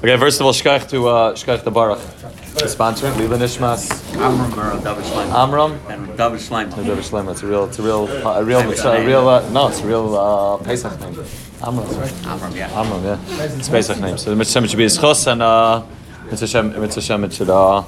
Okay, first of all, shkach to uh, shkach to Baruch, the sponsor, Lila Nishmas, Amram or David Shleim. Amram, And David Shleim. and David Shlomo. It's a real, it's a real, uh, a real, it's a real. Uh, no, it's a real uh, Pesach name. Amram, Right? Amram, yeah. Amram, yeah, it's a Pesach name. So the Mitzvah should be his chos, and uh, Mitzvah Shem, Mitzvah it should uh,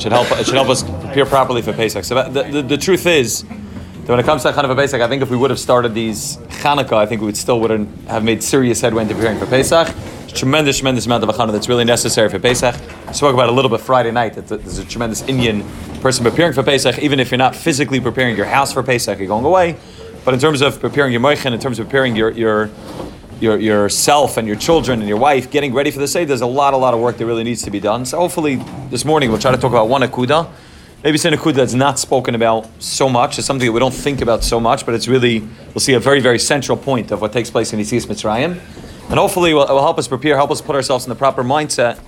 should help, it should help us prepare properly for Pesach. So the, the, the truth is. that When it comes to Chanukah Pesach, I think if we would have started these Chanukah, I think we would still wouldn't have made serious headway into preparing for Pesach. Tremendous, tremendous amount of Achana that's really necessary for Pesach. I spoke about a little bit Friday night that there's a tremendous inyan person preparing for Pesach, even if you're not physically preparing your house for Pesach, you're going away. But in terms of preparing your moichin, in terms of preparing your your your yourself and your children and your wife, getting ready for the Seder, there's a lot, a lot of work that really needs to be done. So hopefully this morning we'll try to talk about one akuda. Maybe it's an akuda that's not spoken about so much. It's something that we don't think about so much, but it's really, we'll see a very, very central point of what takes place in Yitzias Mitzrayim. And hopefully it will, it will help us prepare, help us put ourselves in the proper mindset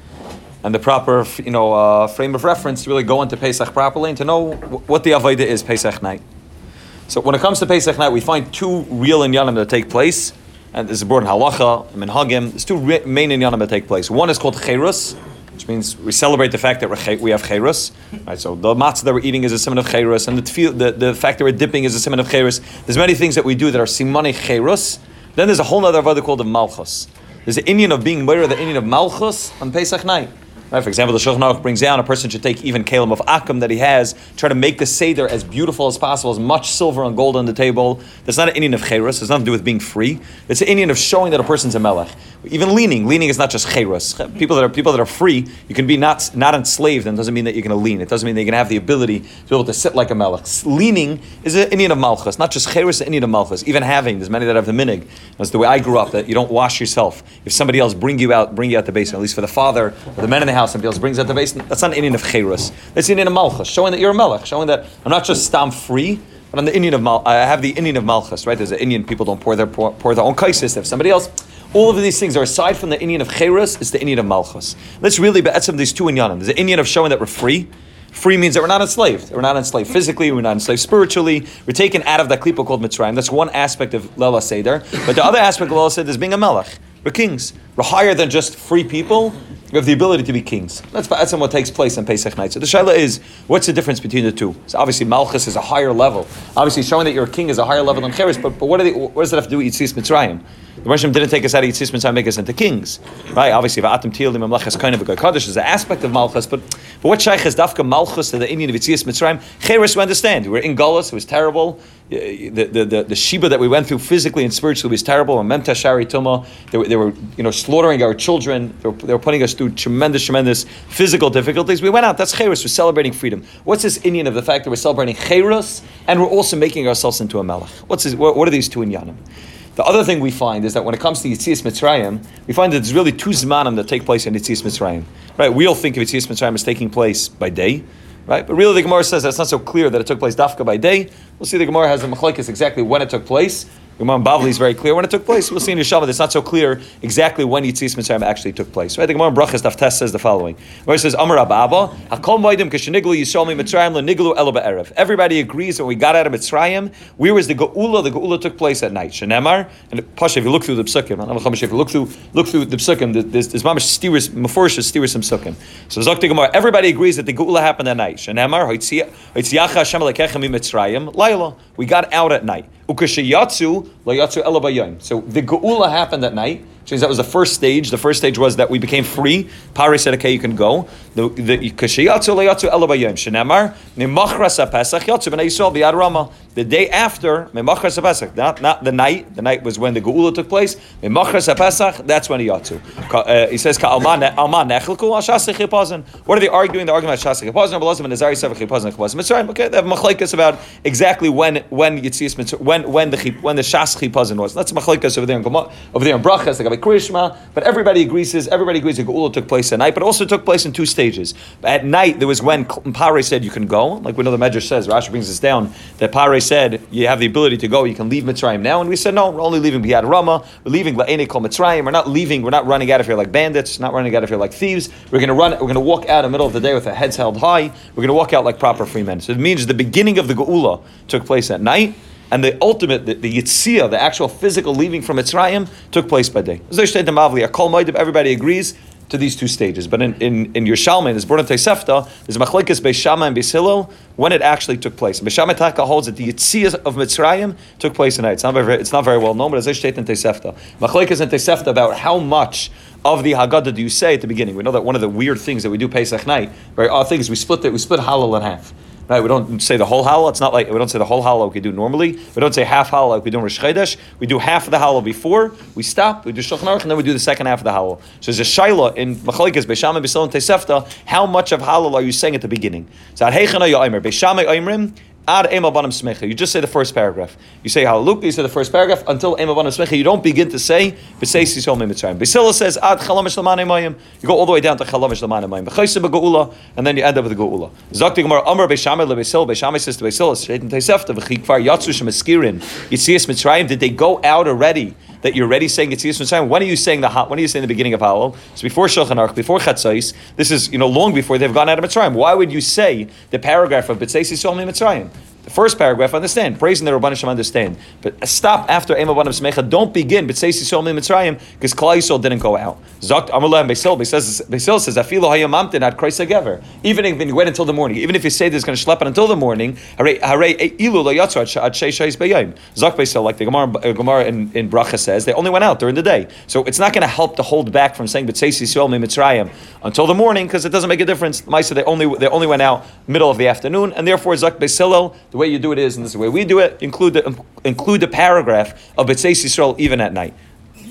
and the proper, you know, uh, frame of reference to really go into Pesach properly and to know what the Avodah is Pesach night. So when it comes to Pesach night, we find two real inyanim that take place, and this is brought in halacha, and minhagim. There's two re- main inyanim that take place. One is called cherus, which means we celebrate the fact that we have cherus. Right, so the matzah that we're eating is a simon of cherus, and the, tefil, the, the fact that we're dipping is a simon of cherus. There's many things that we do that are simone cherus. Then there's a whole other avodah called the malchus. There's the inyan of being mirror, the inyan of malchus on Pesach night. Right, for example, the Shulchan Aruch brings down a person should take even kalim of akum that he has, try to make the seder as beautiful as possible, as much silver and gold on the table. That's not an inyan of cherus. It's nothing to do with being free. It's an inyan of showing that a person's a melech. Even leaning, leaning is not just cherus. People that are people that are free, you can be not not enslaved, and doesn't mean that you're going to lean. It doesn't mean that you're going to have the ability to be able to sit like a melech. Leaning is an inyan of malchus, not just cherus, an inyan of malchus. Even having, there's many that have the minig. That's the way I grew up. That you don't wash yourself. If somebody else bring you out, bring you out the basin. At least for the father, the men in the house, somebody else brings out the basin. That's not an inyan of cherus. That's an inyan of malchus, showing that you're a melech, showing that I'm not just stam free. But I'm the inyan of Mal- I have the inyan of Malchus, right? There's an inyan people don't pour their pour, pour their own kaisis. If somebody else, all of these things are aside from the inyan of Cherus, it's the inyan of Malchus. Let's really be some of these two inyanim. There's the inyan of showing that we're free. Free means that we're not enslaved. We're not enslaved physically. We're not enslaved spiritually. We're taken out of that klipa called Mitzrayim. That's one aspect of Lela Seder. But the other aspect of Lela Seder is being a melech. We're kings. We're higher than just free people. We have the ability to be kings. That's, that's what takes place on Pesach night. So the shaila is, what's the difference between the two? So obviously Malchus is a higher level. Obviously showing that you're a king is a higher level than Cheres, but, but what, they, what does that have to do with Yitzis Mitzrayim? The Moshe didn't take us out of Yitzis Mitzrayim, make us into kings. Right? Obviously, Va'atim Tilim Mamlechas kind of a Kaddish is an aspect of Malchus, but, but what Shaykh is Dafka Malchus to the inyan of Yitzis Mitzrayim? Cheres we understand. We're in Golas, it was terrible. The, the, the, the Sheba that we went through physically and spiritually was terrible. And Memta Shari Tuma, they were, they were you know, slaughtering our children. They were, they were putting us through tremendous, tremendous physical difficulties. We went out. That's Cheres. We're celebrating freedom. What's this inyan of the fact that we're celebrating Cheres and we're also making ourselves into a Melech? What's this, what, what are these two inyanim? The other thing we find is that when it comes to Yitzias Mitzrayim, we find that there's really two zmanim that take place in Yitzias Mitzrayim. Right? We all think of Yitzias Mitzrayim as taking place by day, right? But really, the Gemara says that it's not so clear that it took place dafka by day. We'll see the Gemara has a machlekes exactly when it took place. Gemara in Bavli is very clear when it took place. We'll see in Yeshua that it's not so clear exactly when Yitzis Mitzrayim actually took place. Right? The Gemara in Brachas Daf Tes says the following. Where it says, Amar Abba, Hakol Moedim Kisheniglu Yisrael Mi Mitzrayim Leniglu Elo Be'erev. Everybody agrees that when we got out of Mitzrayim, where was the Geula? The Geula took place at night. Shenemar, and Pasha, if you look through the Psukim, if you look through, look through the Psukim, there's, there's mamish steers, Meforish steers some Psukim. So Zok Gemara, everybody agrees that the Geula happened at night. Shenemar, Hoitziacha Hashem Alekecha Mi Mitzrayim, Laila. We got out at night. Elabayim. So the Geula happened at night. Means that was the first stage. The first stage was that we became free. Pari said, "Okay, you can go." The the. The day after memachras pesach, not not the night. The night was when the geula took place. Memachras pesach, that's when he yatzu. Uh, he says. What are they arguing? They're arguing about shasich and. Mitzrayim. Okay, they have machlekes about exactly when when yitzias when when the when the shas chipazin was. That's machlekes over there in over there in brachas. They Krishma, but everybody agrees. Everybody agrees that Geula took place at night, but also took place in two stages. At night, there was when Pare said you can go, like we know the Medrash says. Rashi brings this down that Pare said you have the ability to go. You can leave Mitzrayim now, and we said no. We're only leaving Biyad Rama. We're leaving La'ene Mitzrayim. We're not leaving. We're not running out of here like bandits. Not running out of here like thieves. We're going to run. We're going to walk out in the middle of the day with our heads held high. We're going to walk out like proper free men. So it means the beginning of the Geula took place at night. And the ultimate, the, the the actual physical leaving from Mitzrayim, took place by day. Everybody agrees to these two stages. But in, in, in Yerushalmi, in this Born Tosefta, there's Machlekes Beis Shammai and Beishillel, when it actually took place. Beis Shammai Taka holds that the Yitzias of Mitzrayim took place tonight. It's not very, it's not very well known, but as I state in Tosefta. Machlekes and Tosefta about how much of the Haggadah do you say at the beginning? We know that one of the weird things that we do Pesach night, very odd things we split it, we split Hallel in half. Right, we don't say the whole hallel. It's not like we don't say the whole hallel like we do normally. We don't say half hallel like we do in Rosh Chodesh. We do half of the hallel before we stop. We do Shulchan Aruch, and then we do the second half of the hallel. So there's a shaila in Machlekes Beisham and Beisel and Tesefta. How much of hallel are you saying at the beginning? So Heichana Yoimer Beisham Oimrim Ad Emabanim Smecha. You just say the first paragraph. You say Hallelujah, you say the first paragraph until Emabanim Smecha. You don't begin to say B'seis Yisrael Mitzrayim. Basila says Ad Chalamish Lamanei Mayim. You go all the way down to Chalamish Lamanei Mayim. B'chayse and then you end up with the Geula. Zakti Gemara Amar Beishamai LeBeisil. Beishamai says to Beisil, Straight in Teisefta, V'chikvar Yatsu Shem Eskirin. Yitzias Mitzrayim. Did they go out already? That you're already saying Yitzias Mitzrayim. When are you saying the when are you saying the beginning of Hallel? So before Shulchan Aruch, before Chatzais. This is you know long before they've gone out of Mitzrayim. Why would you say the paragraph of B'tzeis Yisrael Mitzrayim? The first paragraph, understand, praising the Rabbanim Shem, understand. But stop after Ema Banam Smecha. Don't begin. But say Yisrael Mitzrayim because Klal Yisrael didn't go out. Zakt Amalem Beisil. Beisil says Afilo Hayamamtin at Kreisa Gever. Even if you wait until the morning, even if you say there's going to schlep until the morning, Hare Ilu Lo Yatzar at Sheishais Beyayim. Zakt Beisil, like the Gemara, uh, Gemara in, in Bracha says, they only went out during the day. So it's not going to help to hold back from saying But say Yisrael Mitzrayim until the morning because it doesn't make a difference. Maisa they only they only went out middle of the afternoon, and therefore Zakt Beisil, the way you do it is in this is the way we do it, include the, include the paragraph of B'tzeis Yisrael even at night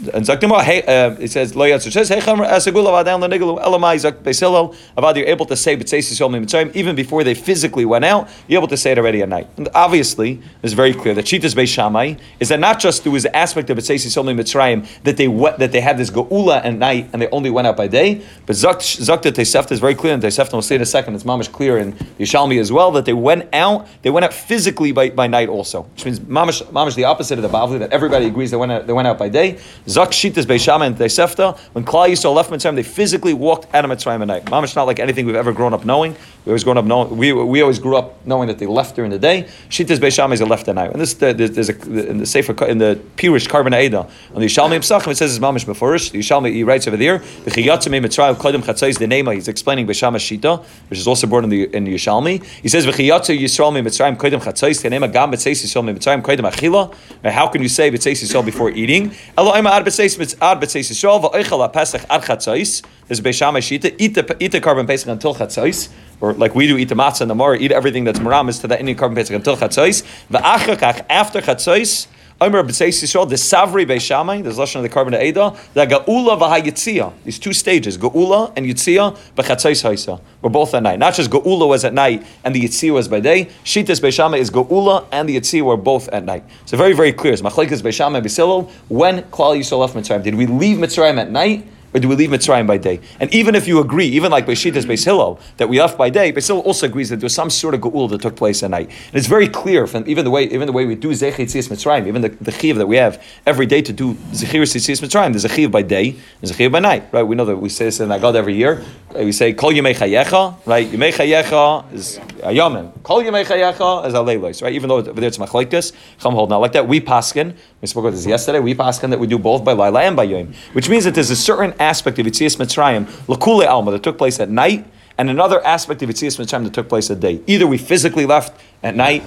and Zakdima, hey, uh, it says lo yatzer says hey chamer asagula vadan leniglu elamai zak beisilel avad you're able to say b'tzeis yisrael mitzrayim even before they physically went out. You're able to say it already at night. And obviously, it's very clear that Shitas Beis Shammai is that not just through the aspect of b'tzeis yisrael mitzrayim that they that they had this geula at night and they only went out by day, but zak zakta teisefta is very clear, and teisefta we'll see in a second. It's mamish clear in Yishalmi as well that they went out. They went out physically by, by night also, which means mamish mamish the opposite of the Bavli that everybody agrees they went out, they went out by day. Zak Shitas Beishama and Sefta. when Klal Yisrael left Mitzrayim, they physically walked out of Mitzrayim at night. Mamish is not like anything we've ever grown up knowing. We always grown up knowing. We, we always grew up knowing that they left during the day. Shitas Beishama is a left at night. And this there's, there's a in the Sefer in the Pirish Carbon Aida on the Yishalmi Psachim it says it's Mamish Meforish. The Yishalmi he writes over there the Chiyatzim Mitzrayim Kodim Chatzais the Nema. He's explaining Beishama Shita, which is also born in the in the Yishalmi. He says V'chiyatzu Yisrael Mitzrayim Kodim Chatzais the Nema Gam B'tzeis Yisrael Mitzrayim Kodim Achila. How can you say B'tzeis Yisrael before eating? Elohim Ad B'tzeis Ad B'tzeis Yisrael v'oichel Pesach ad chatzais. There's Beishamai Shita. Eat the eat the korban Pesach until chatzais, or like we do, eat the matzah and the mar. Eat everything that's maramis to the inyan korban Pesach until chatzais. V'achakach after chatzais. Omer Yisrael, the Savri Beishamai, there's lashon of the carbon Eda, the Gaula v'hayitzia. These two stages, Gaula and Yitzia, b'chatzais haisa. We're both at night. Not just Gaula was at night and the Yitzia was by day. Shitas Beishamai is Gaula and the Yitzia were both at night. So very, very clear. It's Machlekes Beishamai B'silol. When Klal Yisrael left Mitzrayim, did we leave Mitzrayim at night? Or do we leave Mitzrayim by day? And even if you agree, even like Beishita's Beis Hillel, that we left by day, Beis Hillel also agrees that there's some sort of geul that took place at night. And it's very clear from even the way even the way we do Zechit Tzis Mitzrayim, even the, the chiv that we have every day to do Zechir Tzis Mitzrayim, there's a chiv by day, there's a chiv by night, right? We know that we say this in Agad every year. We say Kol Yemei Chayecha, right? Yemei Chayecha is a Ayamim. Kol Yemei Chayecha is a Aleilos, right? Even though over there it's Machlekes, Chum hold not like that. We paskin, we spoke about this yesterday, we paskin that we do both by Laila and by Yom, which means that there's a certain aspect of Yitzias Mitzrayim, Lakule Alma, that took place at night, and another aspect of Yitzias Mitzrayim that took place at day. Either we physically left at night,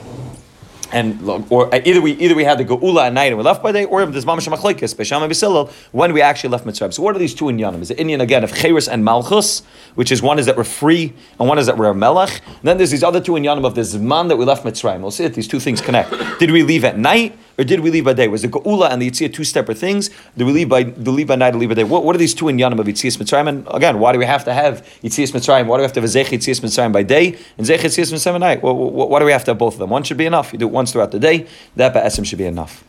and or uh, either we either we had the geula at night and we left by day, or there's mamash machlekes b'sham when we actually left mitzrayim. So what are these two inyanim? Is the inyan again of cheres and malchus, which is one is that we're free and one is that we're a melech. And then there's these other two inyanim of the zman that we left mitzrayim. We'll see if these two things connect. Did we leave at night? Or did we leave by day? Was the Geula and the Yitzhak two separate things? Did we leave by the leave by night or leave by day? What, what are these two inyanim of Yitzhak Mitzrayim? And again, why do we have to have Yitzhak Mitzrayim? Why do we have to have a Zech Yitzhak Mitzrayim by day and Zech Yitzhak Mitzrayim by night? Well, why do we have to have both of them? One should be enough. You do it once throughout the day. That Ba'esim should be enough.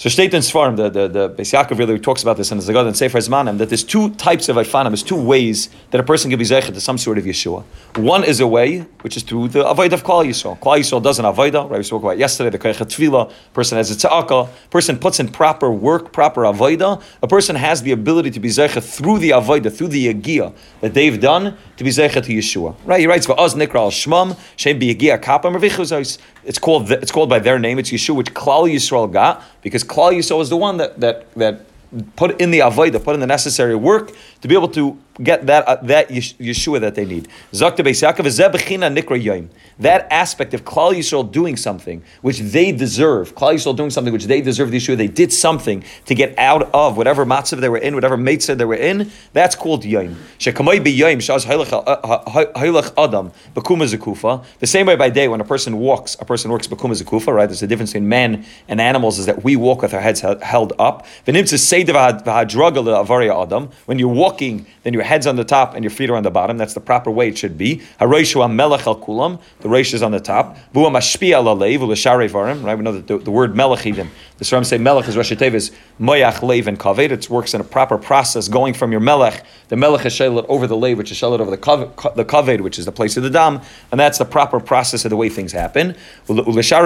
So Shteit and Svarim, the, the, the Beis Yaakov really talks about this in the Zagad and Sefer Zmanim, that there's two types of Ifanim, there's two ways that a person can be Zeichet to some sort of Yeshua. One is a way, which is through the Avoid of Klal Yisrael. Klal Yisrael does an Avoida, right, we spoke about yesterday, the Koyach Tvila, person has a Tza'aka, person puts in proper work, proper Avoida, a person has the ability to be Zeichet through the Avoida, through the Yagia that they've done, to be Zeichet to Yeshua. Right, he writes, Va'az Nikra al Shmam, Shem Bi Yagia Kapam It's called, it's called by their name, it's Yeshua, which Klal Yisrael got, because Klal Yisrael was the one that, that, that put in the avodah, put in the necessary work to be able to get that uh, that Yeshua that they need. That aspect of Klal Yisrael doing something which they deserve, Klal Yisrael doing something which they deserve the Yeshua, they did something to get out of whatever matzav they were in, whatever matzah they were in, that's called Yom. Adam, The same way by day, when a person walks, a person works Bakuma Zakufa, right? There's a difference between men and animals, is that we walk with our heads held up. When you're walking, then your head's on the top and your feet are on the bottom. That's the proper way it should be. The reish is on the top. Right? We know that the, the word melech even. The Sram say melech is Rosh is moyach leiv and kaved. It works in a proper process going from your melech. The melech is shalit over the leiv, which is shalit over the kaved, which is the place of the dam, and that's the proper process of the way things happen. And he says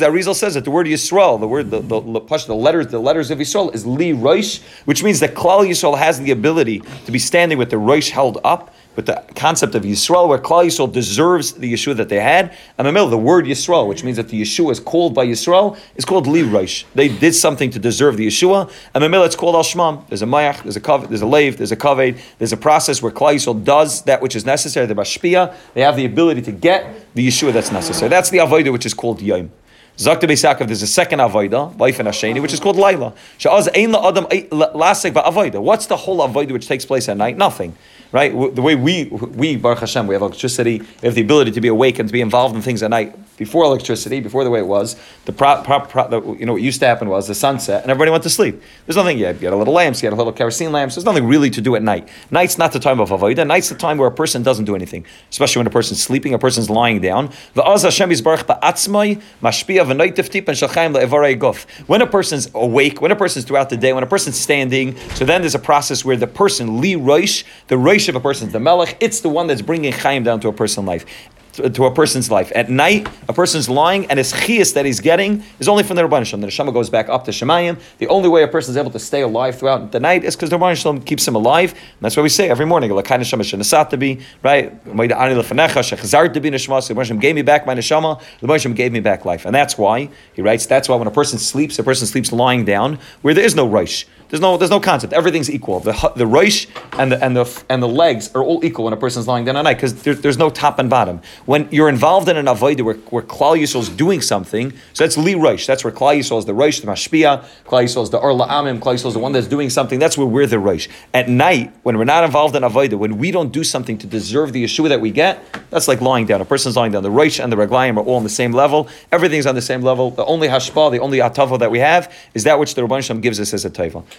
that Rizal says that the word Yisrael, the word the, the, the, the letters, the letters of Yisrael is li roish, which means that Klal Yisrael has the ability to be standing with the roish held up with the concept of Yisrael, where Klal Yisrael deserves the Yeshua that they had. And the middle, the word Yisrael, which means that the Yeshua is called by Yisrael, is called Li Rosh. They did something to deserve the Yeshua. And the middle, it's called Al Shmam. There's a Mayach, there's a Kaved, there's a Lev, there's a Kaved, there's a process where Klal Yisrael does that which is necessary, the Bashpia. They have the ability to get the Yeshua that's necessary. That's the Avodah, which is called Yom. Zakta Beisakov, there's a second avoida, life and Hasheni, which is called Laila. Sha'az Ein Adam Lasek Avoida. What's the whole avoida which takes place at night? Nothing right? The way we, we Baruch Hashem, we have electricity, we have the ability to be awake and to be involved in things at night. Before electricity, before the way it was, the, the you know what used to happen was the sunset and everybody went to sleep. There's nothing yet. You had a little lamps, you had a little kerosene lamps. There's nothing really to do at night. Night's not the time of avodah. Night's the time where a person doesn't do anything, especially when a person's sleeping, a person's lying down. When a person's awake, when a person's throughout the day, when a person's standing, so then there's a process where the person li roish, the roish of a person's the melech. It's the one that's bringing chaim down to a person's life. To, a person's life. At night, a person's lying, and his chias that he's getting is only from the Rabban Shalom. The Neshama goes back up to Shemayim. The only way a person is able to stay alive throughout the night is because the Rabban Shalom keeps him alive. And that's why we say every morning, right? The Rabban gave me back my Neshama, the Rabban gave me back life. And that's why, he writes, that's why when a person sleeps, a person sleeps lying down, where there is no Rosh. There's no, there's no concept. Everything's equal. The the roish and the and the and the legs are all equal when a person's lying down at night because there, there's no top and bottom. When you're involved in an avodah where, where Klal Yisrael is doing something, so that's li roish. That's where Klal Yisrael is the roish, the mashpia. Klal Yisrael is the orla amim. Klal Yisrael is the one that's doing something. That's where we're the roish. At night, when we're not involved in avodah, when we don't do something to deserve the Yeshua that we get, that's like lying down. A person's lying down. The roish and the reglayim are all on the same level. Everything's on the same level. The only hashpa, the only atava that we have is that which the Rabban Shem gives us as a taifa.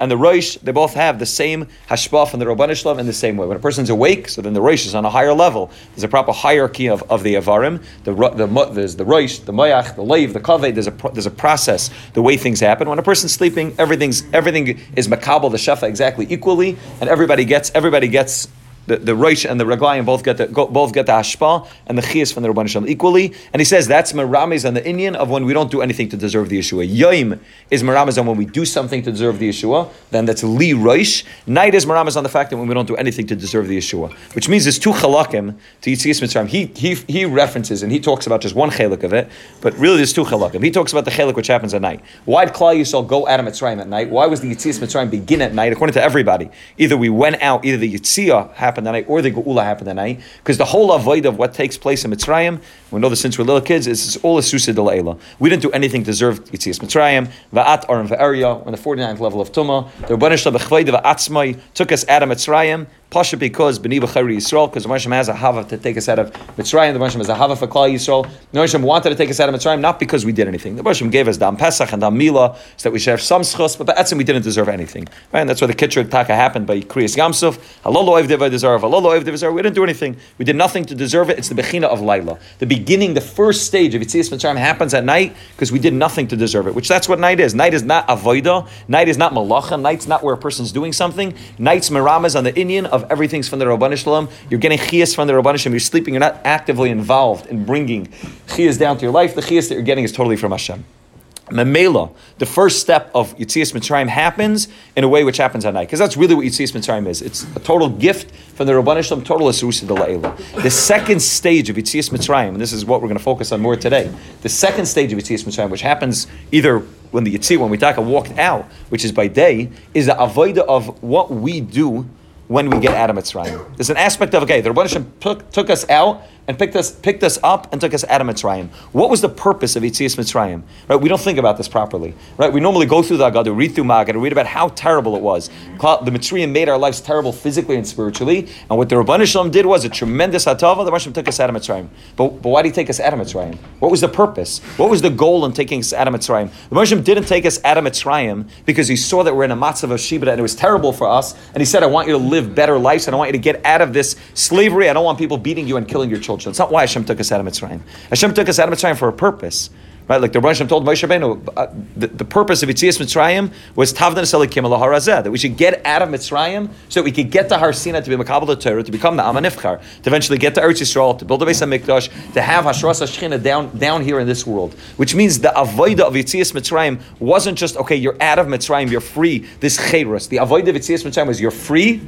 and the Rosh, they both have the same hashpah from the Rabban Shalom in the same way. When a person's awake, so then the Rosh is on a higher level. There's a proper hierarchy of, of the Avarim. The, the, there's the Rosh, the Mayach, the Leiv, the Kaveh. There's a, there's a process, the way things happen. When a person's sleeping, everything's, everything is makabel, the Shefa exactly equally, and everybody gets, everybody gets the, the Rosh and the Raglayim both get the both get the Hashpa and the Chias from the Rabban Shalom equally. And he says that's Merames and the inyan of when we don't do anything to deserve the Yeshua. Yom is Merames on when we do something to deserve the Yeshua, then that's Li Rosh. Night is Merames on the fact that when we don't do anything to deserve the Yeshua. Which means there's two chalakim to Yitzias Mitzrayim. He, he, he references and he talks about just one chalik of it, but really there's two chalakim. He talks about the chalik which happens at night. Why did Klal Yisrael go out of Mitzrayim at night? Why was the Yitzias Mitzrayim begin at night? According to everybody, either we went out, either the Yitzia happened happened that night, or the Geula happened that night. Because the whole avoid of what takes place in Mitzrayim, we know this since we're little kids, is all a Susa de La'ela. We didn't do anything deserve Yitzias Mitzrayim, Va'at Aram Va'arya, we're in the 49th level of Tumah. The Rabbanah Shalom Va'atzmai took us out of Mitzrayim, Pasha because B'ni B'chayri Yisrael, because the Moshe has a hava to take us out of Mitzrayim, the Moshe has a hava for Klal Yisrael. The Moshe wanted to take us out of Mitzrayim, not because we did anything. The Moshe gave us Dam Pesach and Dam Mila, so that we should have some schus, but Ba'etzim we didn't deserve anything. Right? And that's why the Kitcher Taka happened by Kriyas Yamsuf. Halolo Oiv Devay, there's Zara. We didn't do anything. We did nothing to deserve it. It's the Bechina of Laila. The beginning, the first stage of Yitzias Mitzrayim happens at night because we did nothing to deserve it, which that's what night is. Night is not avoida. Night is not malacha. Night's not where a person's doing something. Night's miramas on the inyan of everything's from the Rabban Shalom. You're getting chias from the Rabban Shalom. You're sleeping. You're not actively involved in bringing chias down to your life. The chias that you're getting is totally from Hashem. Memela, the first step of Yitzias Mitzrayim happens in a way which happens at night, because that's really what Yitzias Mitzrayim is. It's a total gift from the Rabban Shalom, total Asusa de. The second stage of Yitzias Mitzrayim, and this is what we're going to focus on more today, the second stage of Yitzias Mitzrayim, which happens either when the Yitzir, when we talk walked out, which is by day, is the avoida of what we do when we get out of Mitzrayim. There's an aspect of, okay, the Rabban Shalom took, took us out, and picked us, picked us up and took us out of Mitzrayim. What was the purpose of Yitzias Mitzrayim? Right, we don't think about this properly. Right, we normally go through the Agada, read through Maggid, read about how terrible it was. The Mitzrayim made our lives terrible physically and spiritually, and what the Rabban Shalom did was a tremendous hatava. The Rabban took us out of Mitzrayim. But, but why did he take us out of Mitzrayim? What was the purpose? What was the goal in taking us out of Mitzrayim? The Rabban didn't take us out of Mitzrayim because he saw that we're in a matzav of Shibra and it was terrible for us, and he said, I want you to live better lives, and I want you to get out of this slavery. I don't want people beating you and killing your children. It's not why Hashem took us out of Mitzrayim. Hashem took us out of Mitzrayim for a purpose. Right, like the Rosh told Moshe Rabbeinu, uh, the, the purpose of Yitzias Mitzrayim was Tavdan Selikim Harazeh, that we should get out of Mitzrayim so that we could get to Har Sinai to be Makabal the Torah, to become the Amanifchar, to eventually get to Eretz Yisrael, to build a Beis Hamikdash, to have Hashras Hashchina down down here in this world. Which means the avoida of Yitzias Mitzrayim wasn't just okay, you're out of Mitzrayim, you're free. This Cheirus, the avoida of Yitzias Mitzrayim was you're free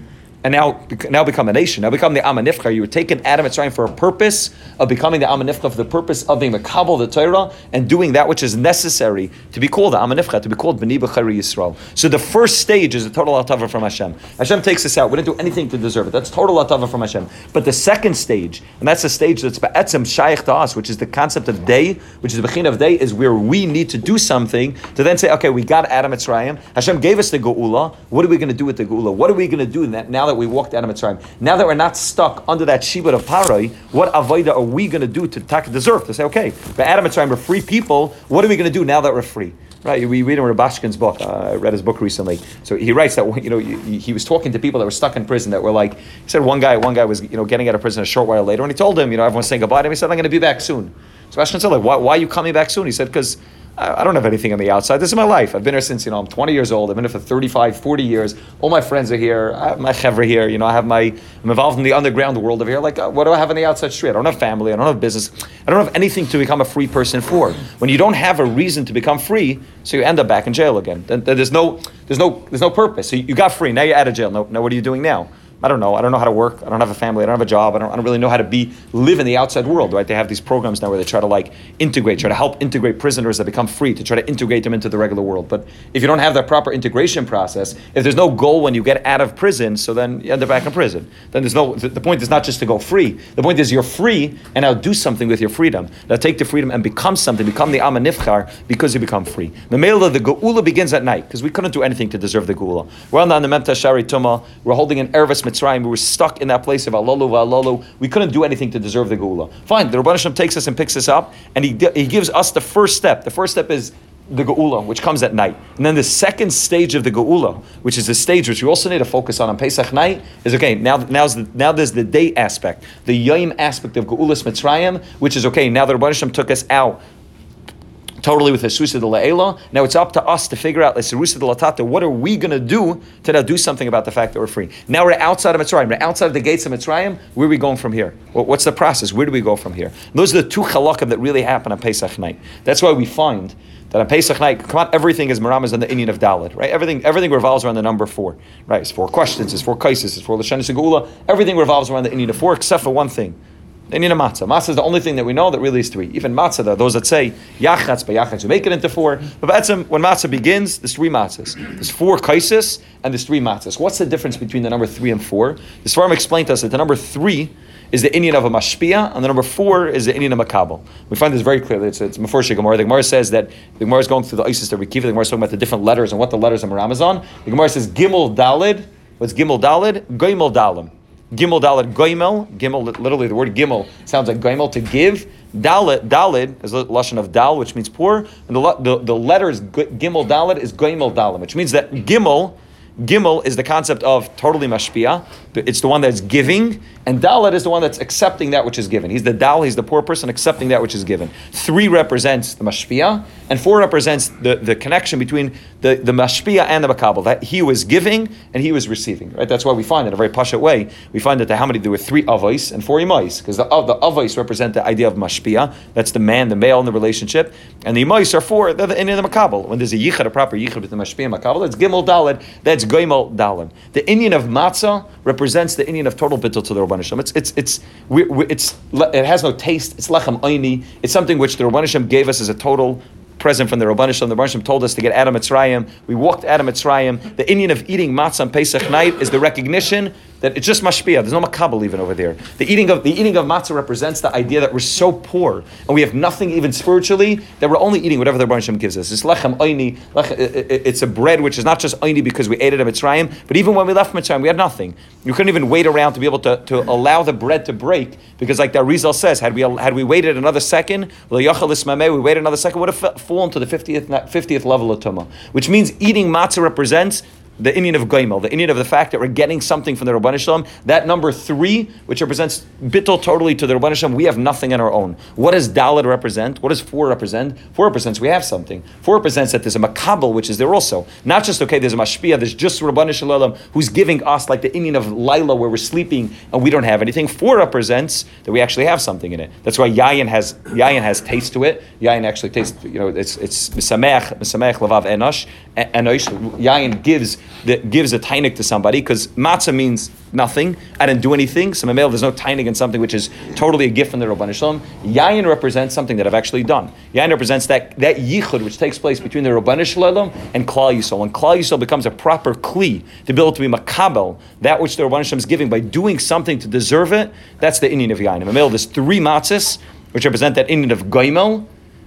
and now, now become a nation. Now become the Amanifcha. You were taken out of Mitzrayim for a purpose of becoming the Amanifcha, for the purpose of being Makabal the Torah and doing that which is necessary to be called the Amanifcha, to be called B'ni B'chari Yisrael. So the first stage is a total atava from Hashem. Hashem takes us out. We didn't do anything to deserve it. That's total atava from Hashem. But the second stage, and that's the stage that's Ba'etzem Shaykh to us, which is the concept of day, which is the Bechin of day, is where we need to do something to then say, okay, we got out of Mitzrayim. Hashem gave us the Geula. What are we going to do with the Geula? What are we going to do in that now that we walked out of Mitzrayim. Now that we're not stuck under that shibud of Parai, what avoida are we going to do to deserve to say, okay, but Adam Mitzrayim, we're free people. What are we going to do now that we're free? Right, we read in Rubashkin's book. Uh, I read his book recently. So he writes that you know he, was talking to people that were stuck in prison that were like he said one guy one guy was you know getting out of prison a short while later and he told him you know everyone's saying goodbye to him. He said I'm going to be back soon. So Ashton said like why, why are you coming back soon? He said because I don't have anything on the outside. This is my life. I've been here since, you know, I'm 20 years old. I've been here for 35, 40 years. All my friends are here. I have my chevra here. You know, I have my, I'm involved in the underground world of here. Like, uh, what do I have on the outside street? I don't have family. I don't have business. I don't have anything to become a free person for. When you don't have a reason to become free, so you end up back in jail again. Then, there's no, there's no, there's no purpose. So you got free. Now you're out of jail. No, now what are you doing now? I don't know. I don't know how to work. I don't have a family. I don't have a job. I don't, I don't really know how to be live in the outside world, right? They have these programs now where they try to like integrate, try to help integrate prisoners that become free to try to integrate them into the regular world. But if you don't have that proper integration process, if there's no goal when you get out of prison, so then you end up back in prison. Then there's no. The, point is not just to go free. The point is you're free and now do something with your freedom. Now take the freedom and become something. Become the Amanifchar because you become free. The Mela, the Geula begins at night because we couldn't do anything to deserve the Geula. We're on the Memta Shari. We're holding an Ervis Mitzrayim. We were stuck in that place of alolu v'alolu. We couldn't do anything to deserve the geula. Fine, the Rabban Hashem takes us and picks us up, and he, he gives us the first step. The first step is the geula, which comes at night. And then the second stage of the geula, which is the stage which we also need to focus on on Pesach night, is okay. Now, now's the, now there's the day aspect, the yom aspect of geulas mitzrayim, which is okay. Now the Rabban Hashem took us out totally with Esusa de La'ela. Now it's up to us to figure out Esusa de Latata, what are we going to do to now do something about the fact that we're free? Now we're outside of Mitzrayim, we're outside of the gates of Mitzrayim. Where are we going from here? What's the process? Where do we go from here? And those are the two halakim that really happen on Pesach night. That's why we find that on Pesach night, come on, everything is Maramas on the inyan of Dalid, right? Everything, everything revolves around the number four, right? It's four questions, it's four kaisis, it's four Lashanis Segula. Everything revolves around the inyan of four, except for one thing. They need a matzah. Matzah is the only thing that we know that really is three. Even matzah, though, those that say yachatz by yachatz, you make it into four. But when matzah begins, there's three matzahs. There's four kaisis and there's three matzahs. What's the difference between the number three and four? The Svarim explained to us that the number three is the inyan of a mashpia, and the number four is the inyan of a makabel. We find this very clearly. It's, it's Meforshik Gemara. The Gemara says that the Gemara is going through the Isis that we keep. The Gemara is talking about the different letters and what the letters of Ramazan. The Gemara says Gimel Dalid. What's Gimel Dalid? Goimel Dalim. Gimel Dalit Goimel. Gimel, literally the word Gimel sounds like Goimel to give. Dalit, Dalit is a lashon of Dal, which means poor, and the, the, the letters Gimel Dalit is Goimel Dalim, which means that Gimel Gimel is the concept of totally mashpia. It's the one that's giving, and Dalit is the one that's accepting that which is given. He's the Dal, he's the poor person accepting that which is given. Three represents the mashpia, and four represents the, the connection between the, the mashpia and the makabel. That he was giving and he was receiving. Right? That's why we find in a very pasha way, we find that the, many there were three avos and four imais, because the, the avos represent the idea of mashpia. That's the man, the male in the relationship, and the imais are four, they're the, in the makabel. When there's a yichud, a proper yichud with the mashpia and makabel, that's gimel dalet, that's Gimel dalet. The inyan of matzah represents the inyan of total bittul to the Rabban It's it's it's we, we, it's it has no taste. It's lechem oini. It's something which the Rabban gave us as a total present from the Rabban. The Rabban told us to get Adam Mitzrayim. We walked Adam Mitzrayim. The inyan of eating matzah on Pesach night is the recognition that it's just mashpia. There's no makabel even over there. The eating of the eating of matzah represents the idea that we're so poor and we have nothing even spiritually that we're only eating whatever the Hashem gives us. It's lechem oini. It's a bread which is not just oini because we ate it at Mitzrayim, but even when we left Mitzrayim, we had nothing. You couldn't even wait around to be able to, to allow the bread to break because, like the Rizal says, had we had we waited another second, we waited another second, would have fallen to the 50th, 50th level of tumah, which means eating matzah represents the inyan of Goimel, the inyan of the fact that we're getting something from the Rabban Shalom. That number three, which represents bittul totally to the Rabban Shalom, we have nothing on our own. What does Dalit represent? What does four represent? Four represents we have something. Four represents that there's a makabel, which is there also. Not just, okay, there's a mashpia, there's just Rabban Shalom who's giving us like the inyan of Lila where we're sleeping and we don't have anything. Four represents that we actually have something in it. That's why Yayin has Yayin has taste to it. Yayin actually tastes, you know, it's it's Misamech, Misamech Lavav Enosh. Enosh. Yayin gives that gives a tainik to somebody because matzah means nothing. I didn't do anything. So male, there's no tainik in something which is totally a gift from the Rabban Shalom. Yayin represents something that I've actually done. Yayin represents that that yichud which takes place between the Rabban Shalom and Klal Yisrael. And Klal Yisrael becomes a proper kli to be able to be makabel that which the Rabban Shalom is giving by doing something to deserve it. That's the inyan of Yayin. male, there's three matzahs which represent that inyan of Goimel.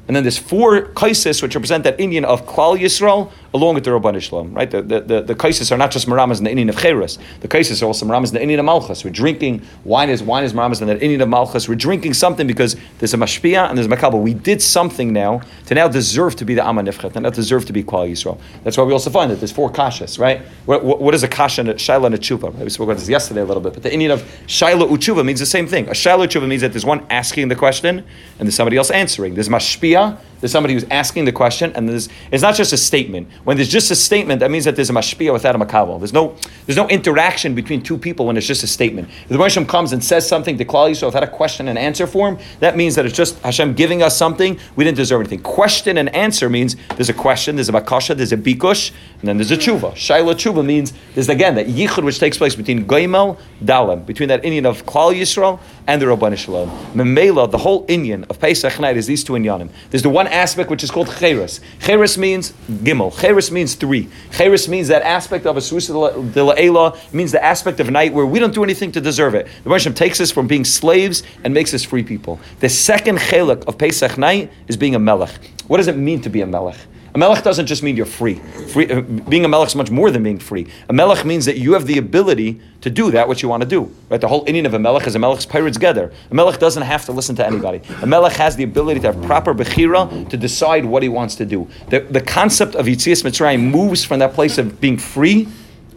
And then there's four kaisis, which represent that inyan of Klal Yisrael, along with the Rabban Shalom, right? The, the, the, the kaisis are not just maramas in the inyan of Cheres. The kaisis are also maramas in the inyan of Malchus. We're drinking, wine is wine is maramas in the inyan of Malchus. We're drinking something because there's a mashpia and there's a makabel. We did something now to now deserve to be the Amma Nifchet, and now deserve to be Klal Yisrael. That's why we also find that there's four kashas, right? What, what, what is a kasha and a shaila and a tshuva? We spoke about this yesterday a little bit, but the inyan of shaila utshuva means the same thing. A shaila utshuva means that there's one asking the question and there's somebody else answering. There's mashpia, there's somebody who's asking the question, and there's, it's not just a statement. When there's just a statement, that means that there's a mashpia without a makabel. There's no, there's no interaction between two people when it's just a statement. If the Hashem comes and says something to Klal Yisrael without a question and answer form, that means that it's just Hashem giving us something, we didn't deserve anything. Question and answer means there's a question, there's a bakasha, there's a bikush, and then there's a tshuva. Shaila tshuva means there's again that yichud which takes place between goimel, dalam, between that inyan of Klal Yisrael and the Rabban Shalom. Memela, the whole inyan of Pesach night is these two inyanim. There's the one aspect which is called cheres. Cheres means gimel. Cheres means three. Cheres means that aspect of a susa de la means the aspect of night where we don't do anything to deserve it. The Hashem takes us from being slaves and makes us free people. The second chelik of Pesach night is being a melech. What does it mean to be a melech? Melech doesn't just mean you're free. free uh, being a melech is much more than being free. A melech means that you have the ability to do that what you want to do. Right? The whole inyan of a melech is a melech's pirates together. A melech doesn't have to listen to anybody. A melech has the ability to have proper bechira to decide what he wants to do. The, the concept of Yitzias Mitzrayim moves from that place of being free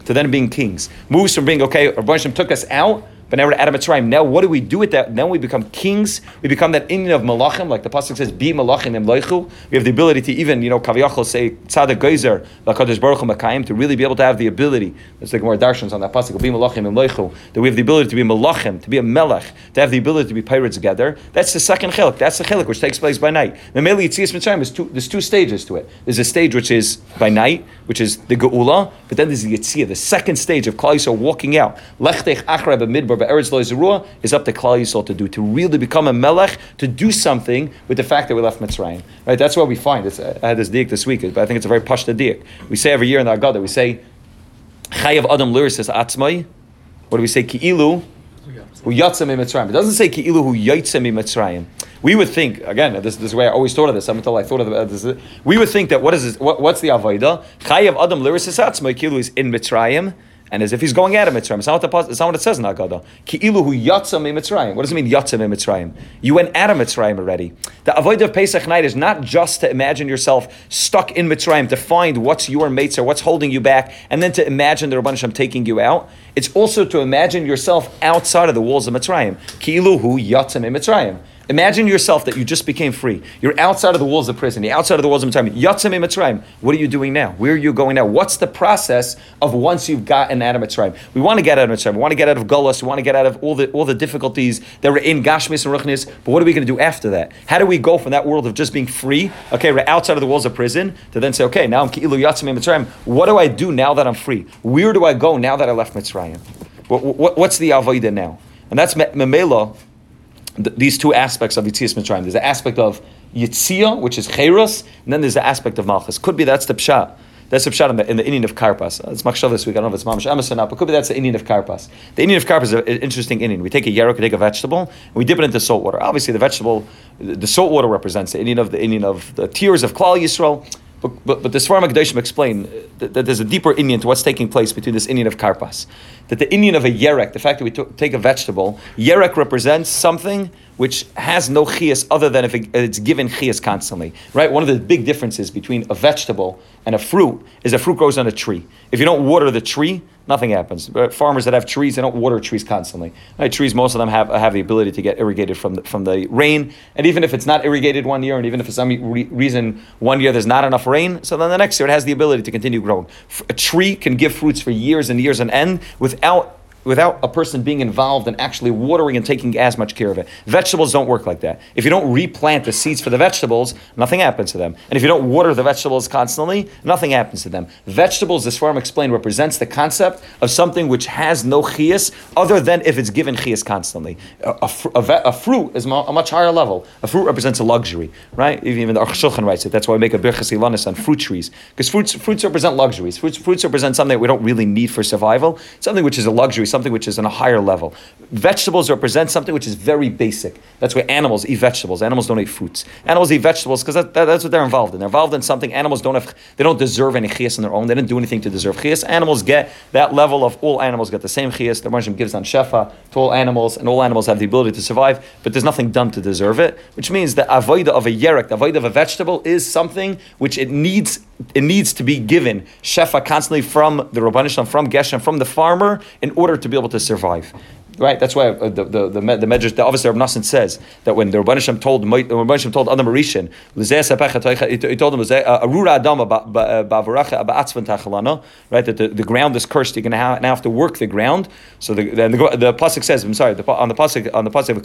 to then being kings. Moves from being okay. Rabban took us out but now we're Adam Mitzrayim. Now what do we do with that? Now we become kings. We become that inyan of Malachim, like the pasuk says, "Be Malachim loichu." We have the ability to even, you know, kaviyachol say tzaddik geyser lakadosh baruch makayim to really be able to have the ability. Let's take more darshans on that pasuk. Be Malachim em loichu. That we have the ability to be Malachim, to be a melech, to have the ability to be pirates together. That's the second chelik. That's the chelik which takes place by night. The Meli Yitzias Mitzrayim is two. There's two stages to it. There's a stage which is by night, which is the geula, but then there's the Yitzia, the second stage of Klal Yisrael walking out. Lechtech achra b'midbar be'eretz lo is up to Klal Yisrael to do, to really become a melech, to do something with the fact that we left Mitzrayim. Right? That's what we find. It's, I had this diak this week, but I think it's a very pashta diak. We say every year in the Agada, we say, Chayav Adam says Atzmai. What do we say? Ki'ilu. Who yatzem Mitzrayim. It doesn't say Ki'ilu who yatzem Mitzrayim. We would think again. This, this is the way I always thought of this until I thought of uh, this. We would think that what is this, what, what's the avodah? Chayav adam liris kilu is in Mitzrayim, and as if he's going out of Mitzrayim. It's not what, it says in Haggadah. Ki'ilu hu yatsa Mitzrayim. What does it mean yatsa Mitzrayim? You went out of Mitzrayim already. The avoid of Pesach night is not just to imagine yourself stuck in Mitzrayim to find what's your mates or what's holding you back, and then to imagine the Rabban Hashem taking you out. It's also to imagine yourself outside of the walls of Mitzrayim. Ki'ilu hu yatsa Mitzrayim. Imagine yourself that you just became free. You're outside of the walls of prison. You're outside of the walls of Mitzrayim. Yatzim Mitzrayim. What are you doing now? Where are you going now? What's the process of once you've gotten out of Mitzrayim? We want to get out of Mitzrayim. We want to get out of Golas. We want to get out of all the all the difficulties that were in Gashmis and Ruchnis. But what are we going to do after that? How do we go from that world of just being free, okay, we're outside of the walls of prison, to then say, okay, now I'm Ki'ilu Yatzim Mitzrayim. What do I do now that I'm free? Where do I go now that I left Mitzrayim? What, what, what's the Avodah now? And that's Memela th- these two aspects of Yitzias Mitzrayim. There's the aspect of Yitzia, which is Cheirus, and then there's the aspect of Malchus. Could be that's the Pshat. That's the Pshat in the, in the inyan of Karpas. Uh, it's Machshav this week. I don't know if it's Mamash Emerson not, but could be that's the inyan of Karpas. The inyan of Karpas is an interesting inyan. We take a yerok, we take a vegetable, and we dip it into salt water. Obviously, the vegetable, the salt water represents the Indian of the Indian of the tears of Klal Yisrael. But, but, but the Svarim Akdashim explain that, that, there's a deeper inyan to what's taking place between this inyan of Karpas. That the inyan of a Yerek, the fact that we t- take a vegetable, Yerek represents something which has no chias other than if it, it's given chias constantly. Right? One of the big differences between a vegetable and a fruit is a fruit grows on a tree. If you don't water the tree, nothing happens. Uh, farmers that have trees, they don't water trees constantly. Right? Trees, most of them have, have the ability to get irrigated from the, from the rain. And even if it's not irrigated one year, and even if for some re- reason one year there's not enough rain, so then the next year it has the ability to continue growing. A tree can give fruits for years and years and end without without a person being involved and actually watering and taking as much care of it. Vegetables don't work like that. If you don't replant the seeds for the vegetables, nothing happens to them. And if you don't water the vegetables constantly, nothing happens to them. Vegetables, this form explained, represents the concept of something which has no chias other than if it's given chias constantly. A, a, a, a fruit is a much higher level. A fruit represents a luxury, right? Even the Aruch Shulchan writes it. That's why we make a birchas ilanis on fruit trees. Because fruits, fruits represent luxuries. Fruits, fruits represent something that we don't really need for survival. Something which is a luxury something which is on a higher level. Vegetables represent something which is very basic. That's why animals eat vegetables. Animals don't eat fruits. Animals eat vegetables because that, that, that's what they're involved in. They're involved in something. Animals don't have, they don't deserve any chias on their own. They didn't do anything to deserve chias. Animals get that level of all animals get the same chias. The Marsham gives on shefa to all animals, and all animals have the ability to survive, but there's nothing done to deserve it, which means the avoida of a yerek, the avoida of a vegetable, is something which it needs it needs to be given shefa constantly from the Rabbanishlam, from Geshem, from the farmer, in order to be able to survive. Right, that's why uh, the the the, the Medrash, the officer of Nassim says that when the Rabban Hashem told the Rabban Hashem told Adam Marishan, he told him Arura Adama Bavaracha Ba'atzvan Tachalana, right? That the, the ground is cursed. You're going to have, now have to work the ground. So the the, the, the pasuk says, I'm sorry, the, on the pasuk on the pasuk.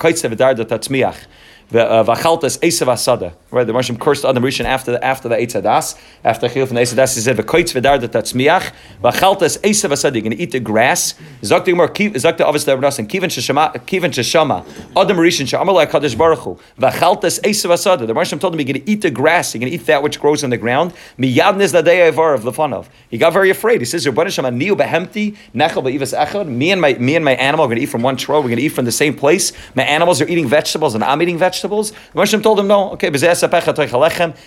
Uh, v'achaltas Esav Asada. Right, the Moshe cursed Adam Rishon after the after the Eitzadas, after Chiluf and Eitzadas, he said V'koitz v'dar the tatzmiach v'achaltas Esav Asada. You're going to eat the grass. Zok the Gemara, Zok the Avos the Kivan Sheshama, Kivan Sheshama, Adam Rishon She'amar Lai Kadosh Baruch Hu v'achaltas Esav Asada. The Moshe told him you're going to eat the grass. You're going to eat that which grows on the ground. Miyad niz avar of lefanov. He got very afraid. He says, Rabbanan Shem aniu behemti nechel be'ivas echad. Me and my me and my animal are going to eat from one trough. We're going to eat from the same place. My animals are eating vegetables, and I'm eating vegetables. Moshe told him, no, okay,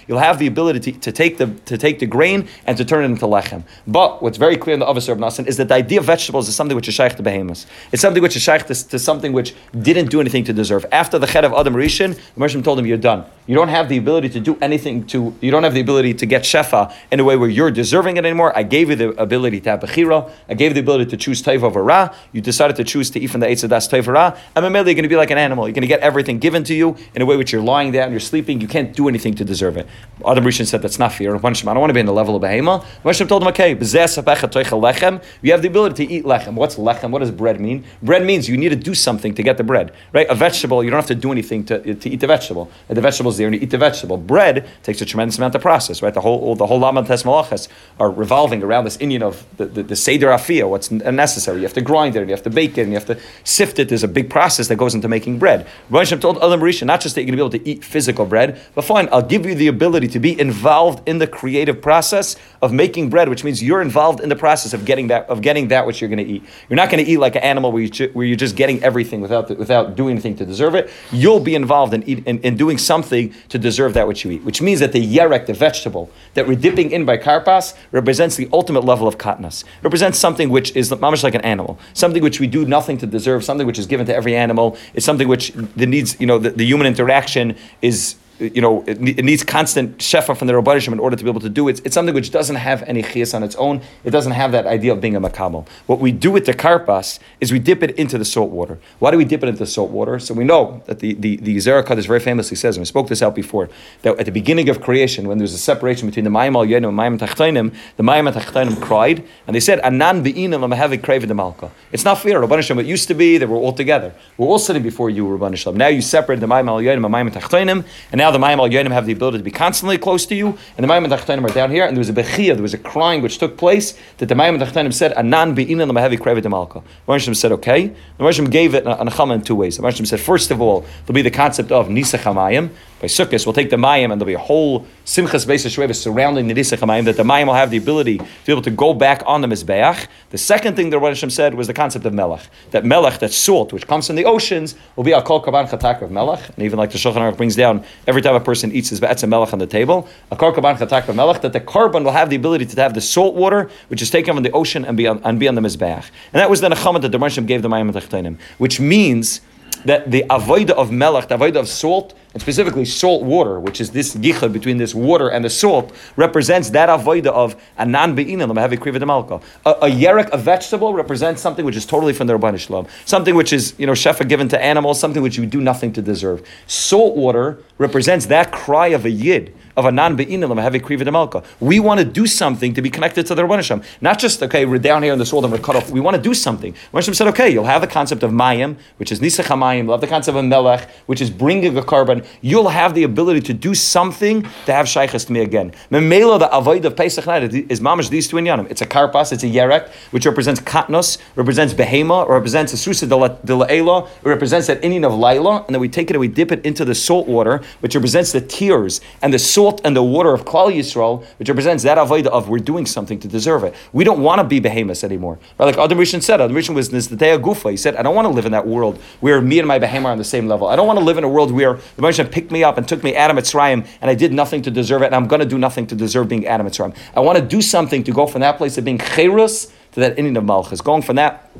you'll have the ability to, to, take the to take the grain and to turn it into lechem. But what's very clear in the officer of Nasan is that the idea of vegetables is something which is shaykh to behemoths. It's something which is shaykh to, to, something which didn't do anything to deserve. After the head of Adam Rishon, the Moshe told him, you're done. You don't have the ability to do anything to, you don't have the ability to get shefa in a way where you're deserving it anymore. I gave you the ability to have bechira. I gave you the ability to choose taiva over ra. You decided to choose to eat from the Eitzadas taiva ra. And you're going to be like an animal. You're going to get everything given to you in a way which you're lying down, you're sleeping, you can't do anything to deserve it. Adam Rishon said that's not fair. I don't want to be in the level of behema. Moshe told him, okay, lechem. you have the ability to eat lechem. What's lechem? What does bread mean? Bread means you need to do something to get the bread, right? A vegetable, you don't have to do anything to, to eat the vegetable. The vegetable's there and you eat the vegetable. Bread takes a tremendous amount of process, right? The whole the whole Laman Tes Malachas are revolving around this inyan of the, the, the Seder Afia, what's necessary. You have to grind it and you have to bake it and you have to sift it. There's a big process that goes into making bread. Moshe told Adam Rishon, not just that you're going to be able to eat physical bread, but fine, I'll give you the ability to be involved in the creative process of making bread, which means you're involved in the process of getting that of getting that which you're going to eat. You're not going to eat like an animal where, you ju- where you're just getting everything without the, without doing anything to deserve it. You'll be involved in, eat, in, in doing something to deserve that which you eat, which means that the yerek, the vegetable that we're dipping in by karpas, represents the ultimate level of katnas. Represents something which is mamish like an animal, something which we do nothing to deserve, something which is given to every animal. It's something which the needs, you know, the, the human interaction is you know, it, it needs constant shefa from the Rabbanishim in order to be able to do it. It's something which doesn't have any chias on its own. It doesn't have that idea of being a makabel. What we do with the karpas is we dip it into the salt water. Why do we dip it into the salt water? So we know that the, the, the Zerakad very famously says, and we spoke this out before, that at the beginning of creation, when there's a separation between the Mayim al and Mayim Tachtainim, the Mayim Tachtainim cried, and they said, Anan be'inam amahavi kraven the malka. It's not fair. Rabbanishim, it used to be that we're all together. We're all sitting before you, Rabbanishim. Now you separate the Mayim al and Mayim Tachtainim, and now the Mayim al have the ability to be constantly close to you, and the Mayim Tachtanim are down here, and there was a bechia, there was a crying which took place that the Mayim Tachtanim said, Anan be'inan l'mahevi krevet demalka. The Marshim said, okay. The Marshim gave it a nechama in two ways. The Marshim said, first of all, there'll be the concept of nisach hamayim. By Sukkot, we'll take the Mayim and there'll be a whole Simchas Beis HaShueva surrounding the Nisach HaMayim, that the Mayim will have the ability to be able to go back on the Mizbeach. The second thing the Rebbe Hashem said was the concept of Melech. That Melech, that salt, which comes from the oceans, will be a Kol Kaban Chatak of Melech. And even like the Shulchan Aruch brings down, every time a person eats his Be'etzah Melech on the table, a Kol Kaban Chatak of Melech, that the carbon will have the ability to have the salt water, which is taken from the ocean and be on, and be on the Mizbeach. And that was the Nechama that the Rebbe Hashem gave the Mayim Tachtanim, which means that the avoida of melech, the avoida of salt, and specifically salt water, which is this gichad between this water and the salt, represents that avoida of anan be'inim a kriva. A, a yerek, a vegetable, represents something which is totally from the Rabban Shalom, something which is you know shefa given to animals, something which you do nothing to deserve. Salt water represents that cry of a yid of a non be'inim have kriva demalka. We want to do something to be connected to the Rabban not just okay, we're down here in the salt and we're cut off. We want to do something. Rabban said, okay, you'll have the concept of mayim, which is nisach hamayim. You'll have the concept of melech, which is bringing a carbon. You'll have the ability to do something to have shaykhs to me again. Memela, the avoid of Pesach night is mamish these two inyanim. It's a karpas, it's a yerek, which represents katnos, represents behema, represents a susa de la it represents that inyan of laila, and then we take it and we dip it into the salt water, which represents the tears and the salt and the water of Klal Yisrael, which represents that avoid of we're doing something to deserve it. We don't want to be behemoths anymore. Right? Like Adam Rishon said, Adam Rishon was of Gufa. He said, I don't want to live in that world where me and my behemoth are on the same level. I don't want to live in a world where the Moshe picked me up and took me Adam Mitzrayim and I did nothing to deserve it, and I'm going to do nothing to deserve being Adam Mitzrayim. I want to do something to go from that place of being Cherus to that inyan of Malchus, going from that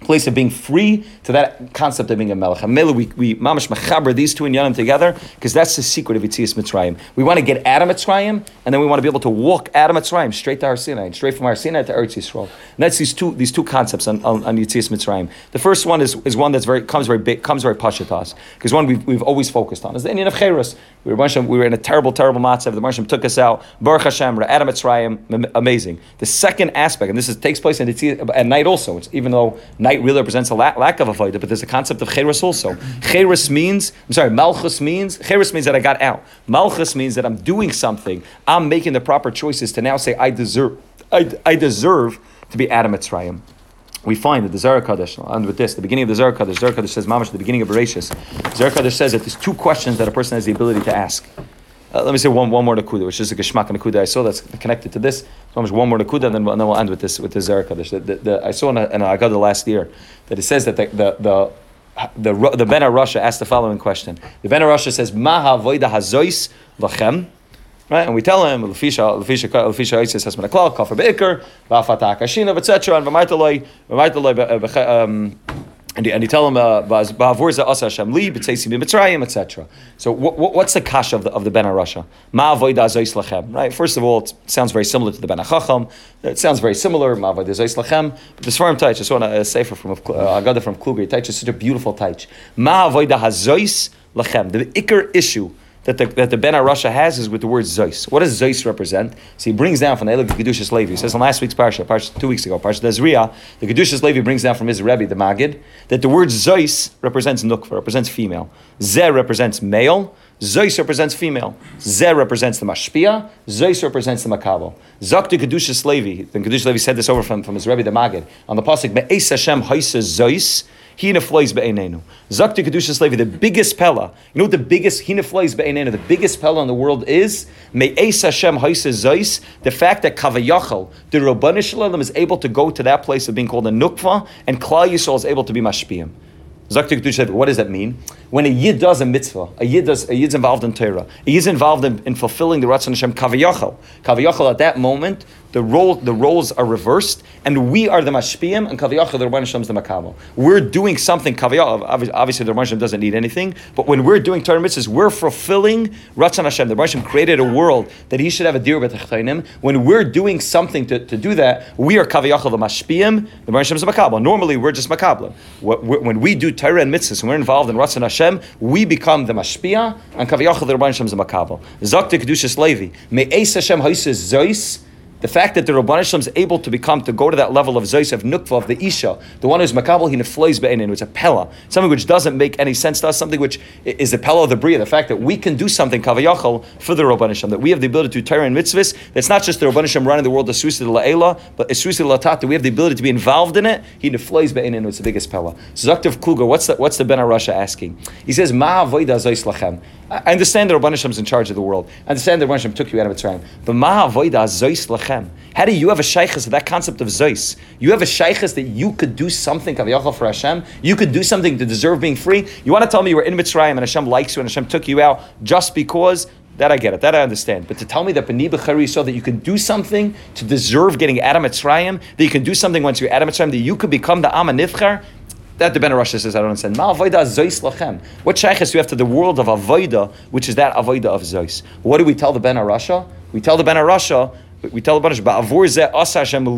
place of being free to that concept of being a melech. And we, we mamash mechaber these two inyanim together because that's the secret of Yitzias Mitzrayim. We want to get out of Mitzrayim and then we want to be able to walk out of Mitzrayim straight to Har Sinai, straight from Har Sinai to Eretz Yisrael. And that's these two these two concepts on, on, on Yitzias Mitzrayim. The first one is, is one that's very comes very big, comes very pashatas because one we've, we've always focused on is the inyan of Cheres. We were, we were in a terrible, terrible matzav. The Marsham took us out. Baruch Hashem, Adam Mitzrayim, amazing. The second aspect, and this is, takes place in at night also. It's, even though night really represents a lack, lack of a fight, but there's a concept of cheres also. Cheres means, I'm sorry, malchus means, cheres means that I got out. Malchus means that I'm doing something. I'm making the proper choices to now say I deserve, I, I deserve to be Adam Mitzrayim we find that the Zohar Kaddish, and with this, the beginning of the Zohar Kaddish, Zohar says, Mamash, the beginning of Bereshis, Zohar Kaddish says that there's two questions that a person has the ability to ask. Uh, let me say one, one more Nakuda, which is a Geshmak Nakuda I saw that's connected to this. So one more Nakuda, and then, and then we'll end with this with the Zohar Kaddish. The, the, the, I saw in, in a Agada last year that it says that the, the, the the, the Ben Rasha asked the following question. The Ben Rasha says, Maha voida hazois lachem, Right? And we tell him, Lefisha Isis has been a klal, Kafar Be'ikr, Va'afatah Kashinav, etc. And V'maitaloi, V'maitaloi, um, and you, and you tell him, uh, etc. So what, what's the kasha of the, of the Ben Arasha? Ma right? First of all, it sounds very similar to the Ben Achacham. It sounds very similar, ma. But the Svarim Taich, I saw a sefer from, uh, Agada from Kluger, Taich is such a beautiful Taich. Ma avoida hazois lachem. The ikr issue that the, that the Ben Arasha has is with the word Zeus. What does Zeus represent? So he brings down from the Elik Kedushas Levi. He says in last week's parsha, parsha two weeks ago, parsha Tazria, the Kedushas Levi brings down from his Rebbe, the Magid, that the word Zeus represents Nukva, represents female. Ze represents male. Zeus represents female. Zer represents the mashpia. Zeus represents the makabel. Zakti Kedushas Levi. Then Kedushas Levi said this over from, from his Rebbe the Magid on the pasuk Be'es Hashem Haisa Zeus. Hina floys be'enenu. Zakti Kedushas Levi, the biggest pella. You know what the biggest Hina floys be'enenu, the biggest pella in the world is? Me'es Hashem Haisa Zeus. The fact that Kavayachal, the Rabbanish Shalom, is able to go to that place of being called a nukva, and Klal Yisrael is able to be mashpiyim. Zakti Kedushas Levi, what does that mean? When a yid does a mitzvah, a yid does, a yid's involved in Torah, a yid's involved in, in fulfilling the Ratzon Hashem Kavayachal. Kavayachal at that moment, the role, the roles are reversed, and we are the mashpiyim, and kaviyach the Rabban Hashem is the makabel. We're doing something. Kaviyach, obviously, the Rabban Hashem doesn't need anything, but when we're doing Torah mitzvahs, we're fulfilling Ratzon Hashem. The Rabban Hashem created a world that He should have a dir b'tachtoinim. When we're doing something to, to do that, we are kaviyach the mashpiyim. The Rabban Hashem is the makabel. Normally, we're just makabel. When we do Torah and mitzvahs, and we're involved in Ratzon Hashem, we become the mashpiyah, and kaviyach the Rabban Hashem is the makabel. Zaktik kedushas Levi me'es Hashem haises zois. The fact that the Rabban is able to become, to go to that level of Zeus, of Nukva, of the Isha, the one who's Makabal, he neflois be'enin, it's a Pella, something which doesn't make any sense to us, something which is the Pella of the Bria, the fact that we can do something, Kavayachal, for the Rabban that we have the ability to Torah and mitzvahs, that's not just the Rabban running the world, the Susi La'ela, but Susi La'tat, we have the ability to be involved in it, he neflois be'enin, it's the biggest Pella. So Zaktiv Kluger, what's the, what's the Ben Arasha asking? He says, Ma avoida lachem. I understand that Rabban Hashem is in charge of the world. I understand that Rabban Hashem took you out of Mitzrayim. But ma avoida Zeus lachem. How do you have a shaykhis of that concept of Zeus? You have a shaykhis that you could do something kaviyachal for Hashem. You could do something to deserve being free. You want to tell me you were in Mitzrayim and Hashem likes you and Hashem took you out just because? That I get it. That I understand. But to tell me that B'ni B'chari saw that you can do something to deserve getting out of Mitzrayim, that you can do something once you're out of Mitzrayim, that you could become the Amma Nifchar, that the Ben Rosh says, I don't understand. Zois lachem. What shaykhs do you have to the world of avoida, which is that avoida of zois? What do we tell the Ben Rasha? We tell the Ben Rasha, we tell the Ben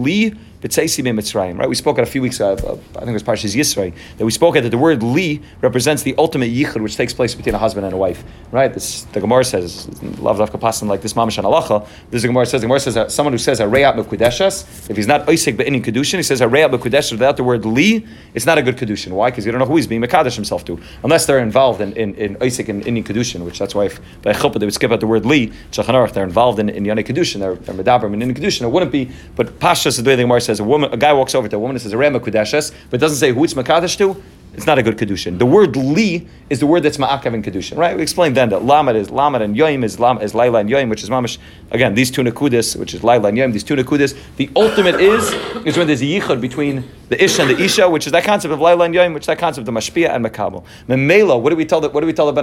li Right? We spoke at a few weeks ago, uh, I think it was Parshas Yisrael, that we spoke at that the word li represents the ultimate yichud which takes place between a husband and a wife. Right? This, the Gemara says, love dafka pasan like this mamash alacha. This the Gemara says, the Gemara says that someone who says a reyat mekudeshas, if he's not oisik be'inin kedushin, he says a reyat mekudeshas without the word li, it's not a good kedushin. Why? Because you don't know who he's being mekadesh himself to, unless they're involved in in, in oisik and inin kedushin, which that's why if, by chuppah they would skip out the word li. Shachan they're involved in in yonei kedushin, they're, they're medaber in inin kedushin. It wouldn't be, but pashas the way the Gemara says a woman, a guy walks over to a woman and says a reyat mekudeshas, but doesn't say who it's mekadesh to it's not a good kedushin. The word li is the word that's ma'akav in kedushin, right? We explained then that lamed is lamed and yoim is lam is laila and yoim, which is mamish. Again, these two nakudis, which is laila and yoim, these two nakudis. The ultimate is is when there's a yichud between the ish and the isha, which is that concept of laila and yoim, which is that concept of mashpia and makabel. Memela, what do we tell the what do we tell the ben?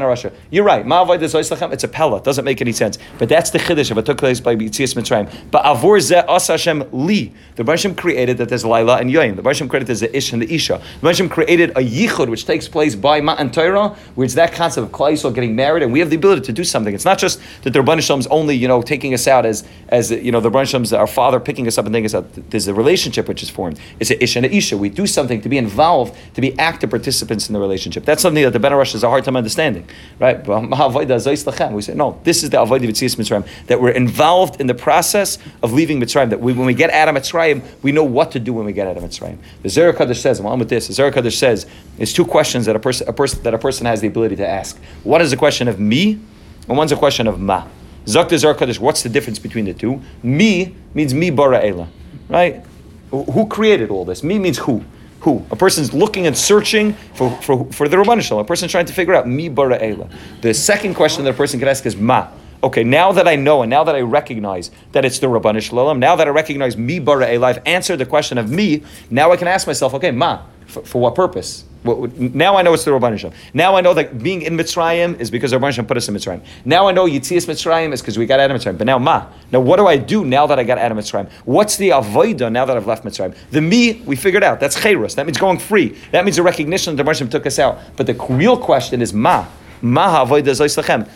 You're right. Ma'avoid is It's a pella. Doesn't make any sense. But that's the chiddush of it took place by Yitzias Mitzrayim. But avur ze as Hashem li. The Barshim created that there's laila and yoim. The Barshim created there's the ish and the isha. The Barshim created a yichud which takes place by Matan Torah, where it's that concept of Klal Yisrael getting married, and we have the ability to do something. It's not just that the Rabban is only, you know, taking us out as, as you know, the Rabban Shalom our father picking us up and taking us out. There's a relationship which is formed. It's an Ish and an Isha. We do something to be involved, to be active participants in the relationship. That's something that the Ben Rush has a hard time understanding, right? We say, no, this is the Avodah Vitzias Mitzrayim, that we're involved in the process of leaving Mitzrayim, that we, when we get out of Mitzrayim, we know what to do when we get out of Mitzrayim. The Zerah Kaddish says, I'm with this, the Zerah Kaddish says, there's two questions that a person, a person that a person has the ability to ask. One is a question of me, and one's a question of ma. Zakta Zar Kaddish, what's the difference between the two? Me means me bara ela, right? Who created all this? Me means who? Who? A person's looking and searching for, for, for the Rabban. A person's trying to figure out mi bara ela. The second question that a person can ask is ma. Okay, now that I know and now that I recognize that it's the Rabban now that I recognize mi bara ela, I've answered the question of me. Now I can ask myself, okay, ma, for, for what purpose? now I know it's the Rabban Shem. Now I know that being in Mitzrayim is because Rabban Shem put us in Mitzrayim. Now I know Yitzias Mitzrayim is because we got out of Mitzrayim. But now Ma. Now what do I do now that I got out of Mitzrayim? What's the avoida now that I've left Mitzrayim? The me we figured out. That's chayrus. That means going free. That means the recognition that Rabban Shem took us out. But the real question is Ma. The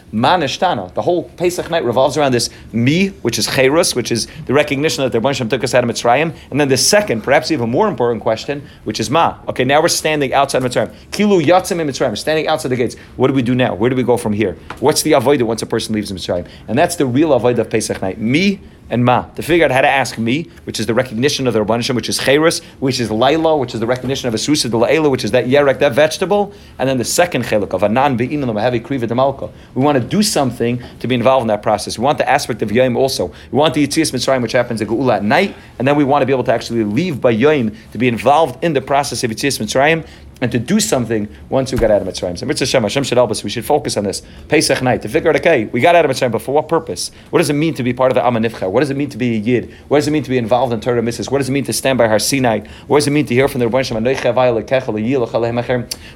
whole Pesach night revolves around this me, which is cherus, which is the recognition that the Rebbe took us out of Mitzrayim, and then the second, perhaps even more important question, which is ma. Okay, now we're standing outside Mitzrayim. Kilu yatzim in Mitzrayim. Standing outside the gates. What do we do now? Where do we go from here? What's the avodah once a person leaves Mitzrayim? And that's the real avodah of Pesach night. Mi and Ma. To figure out how to ask me, which is the recognition of the Rabban Hashem, which is Cheres, which is Laila, which is the recognition of Asusa de Laila, which is that Yerek, that vegetable, and then the second Cheluk of Anan a heavy Kriva de Malka. We want to do something to be involved in that process. We want the aspect of Yom also. We want the Yitzias Mitzrayim, which happens at Geula at night, and then we want to be able to actually leave by Yom to be involved in the process of Yitzias Mitzrayim and to do something once we got out of Mitzrayim. So Mitzvah Hashem, Hashem should help us. We should focus on this. Pesach night figure out, okay, we got out of Mitzrayim, but for what purpose? What does it mean to be part of the Amanifcha? What does it mean to be a Yid? What does it mean to be involved in Torah Mitzvahs? What does it mean to stand by Har Sinai? What does it mean to hear from the Rebbeinu Shem?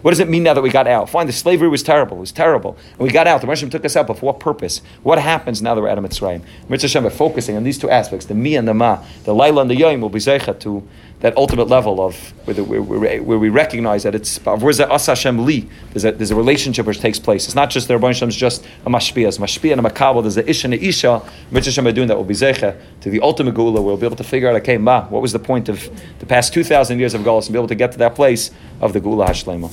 What does it mean now that we got out? Fine, the slavery was terrible. It was terrible. And we got out. The Rebbeinu took us out, but for what purpose? What happens now that we're out of Mitzrayim? Mitzvah Hashem, we're focusing on these two aspects, the Mi and the Ma, the Laila and the Yom will be Zeicha to that ultimate level of where, the, where, where, where we recognize that it's where's that Asa Hashem Li? There's a, there's a relationship which takes place. It's not just the Rabban Hashem's just a mashpia, it's mashpia and a makabel. There's a ish and a isha. Mitzvah doing that will be zecha to the ultimate gula. We'll be able to figure out, okay, ma, what was the point of the past two thousand years of Galus and be able to get to that place of the gula hashlema.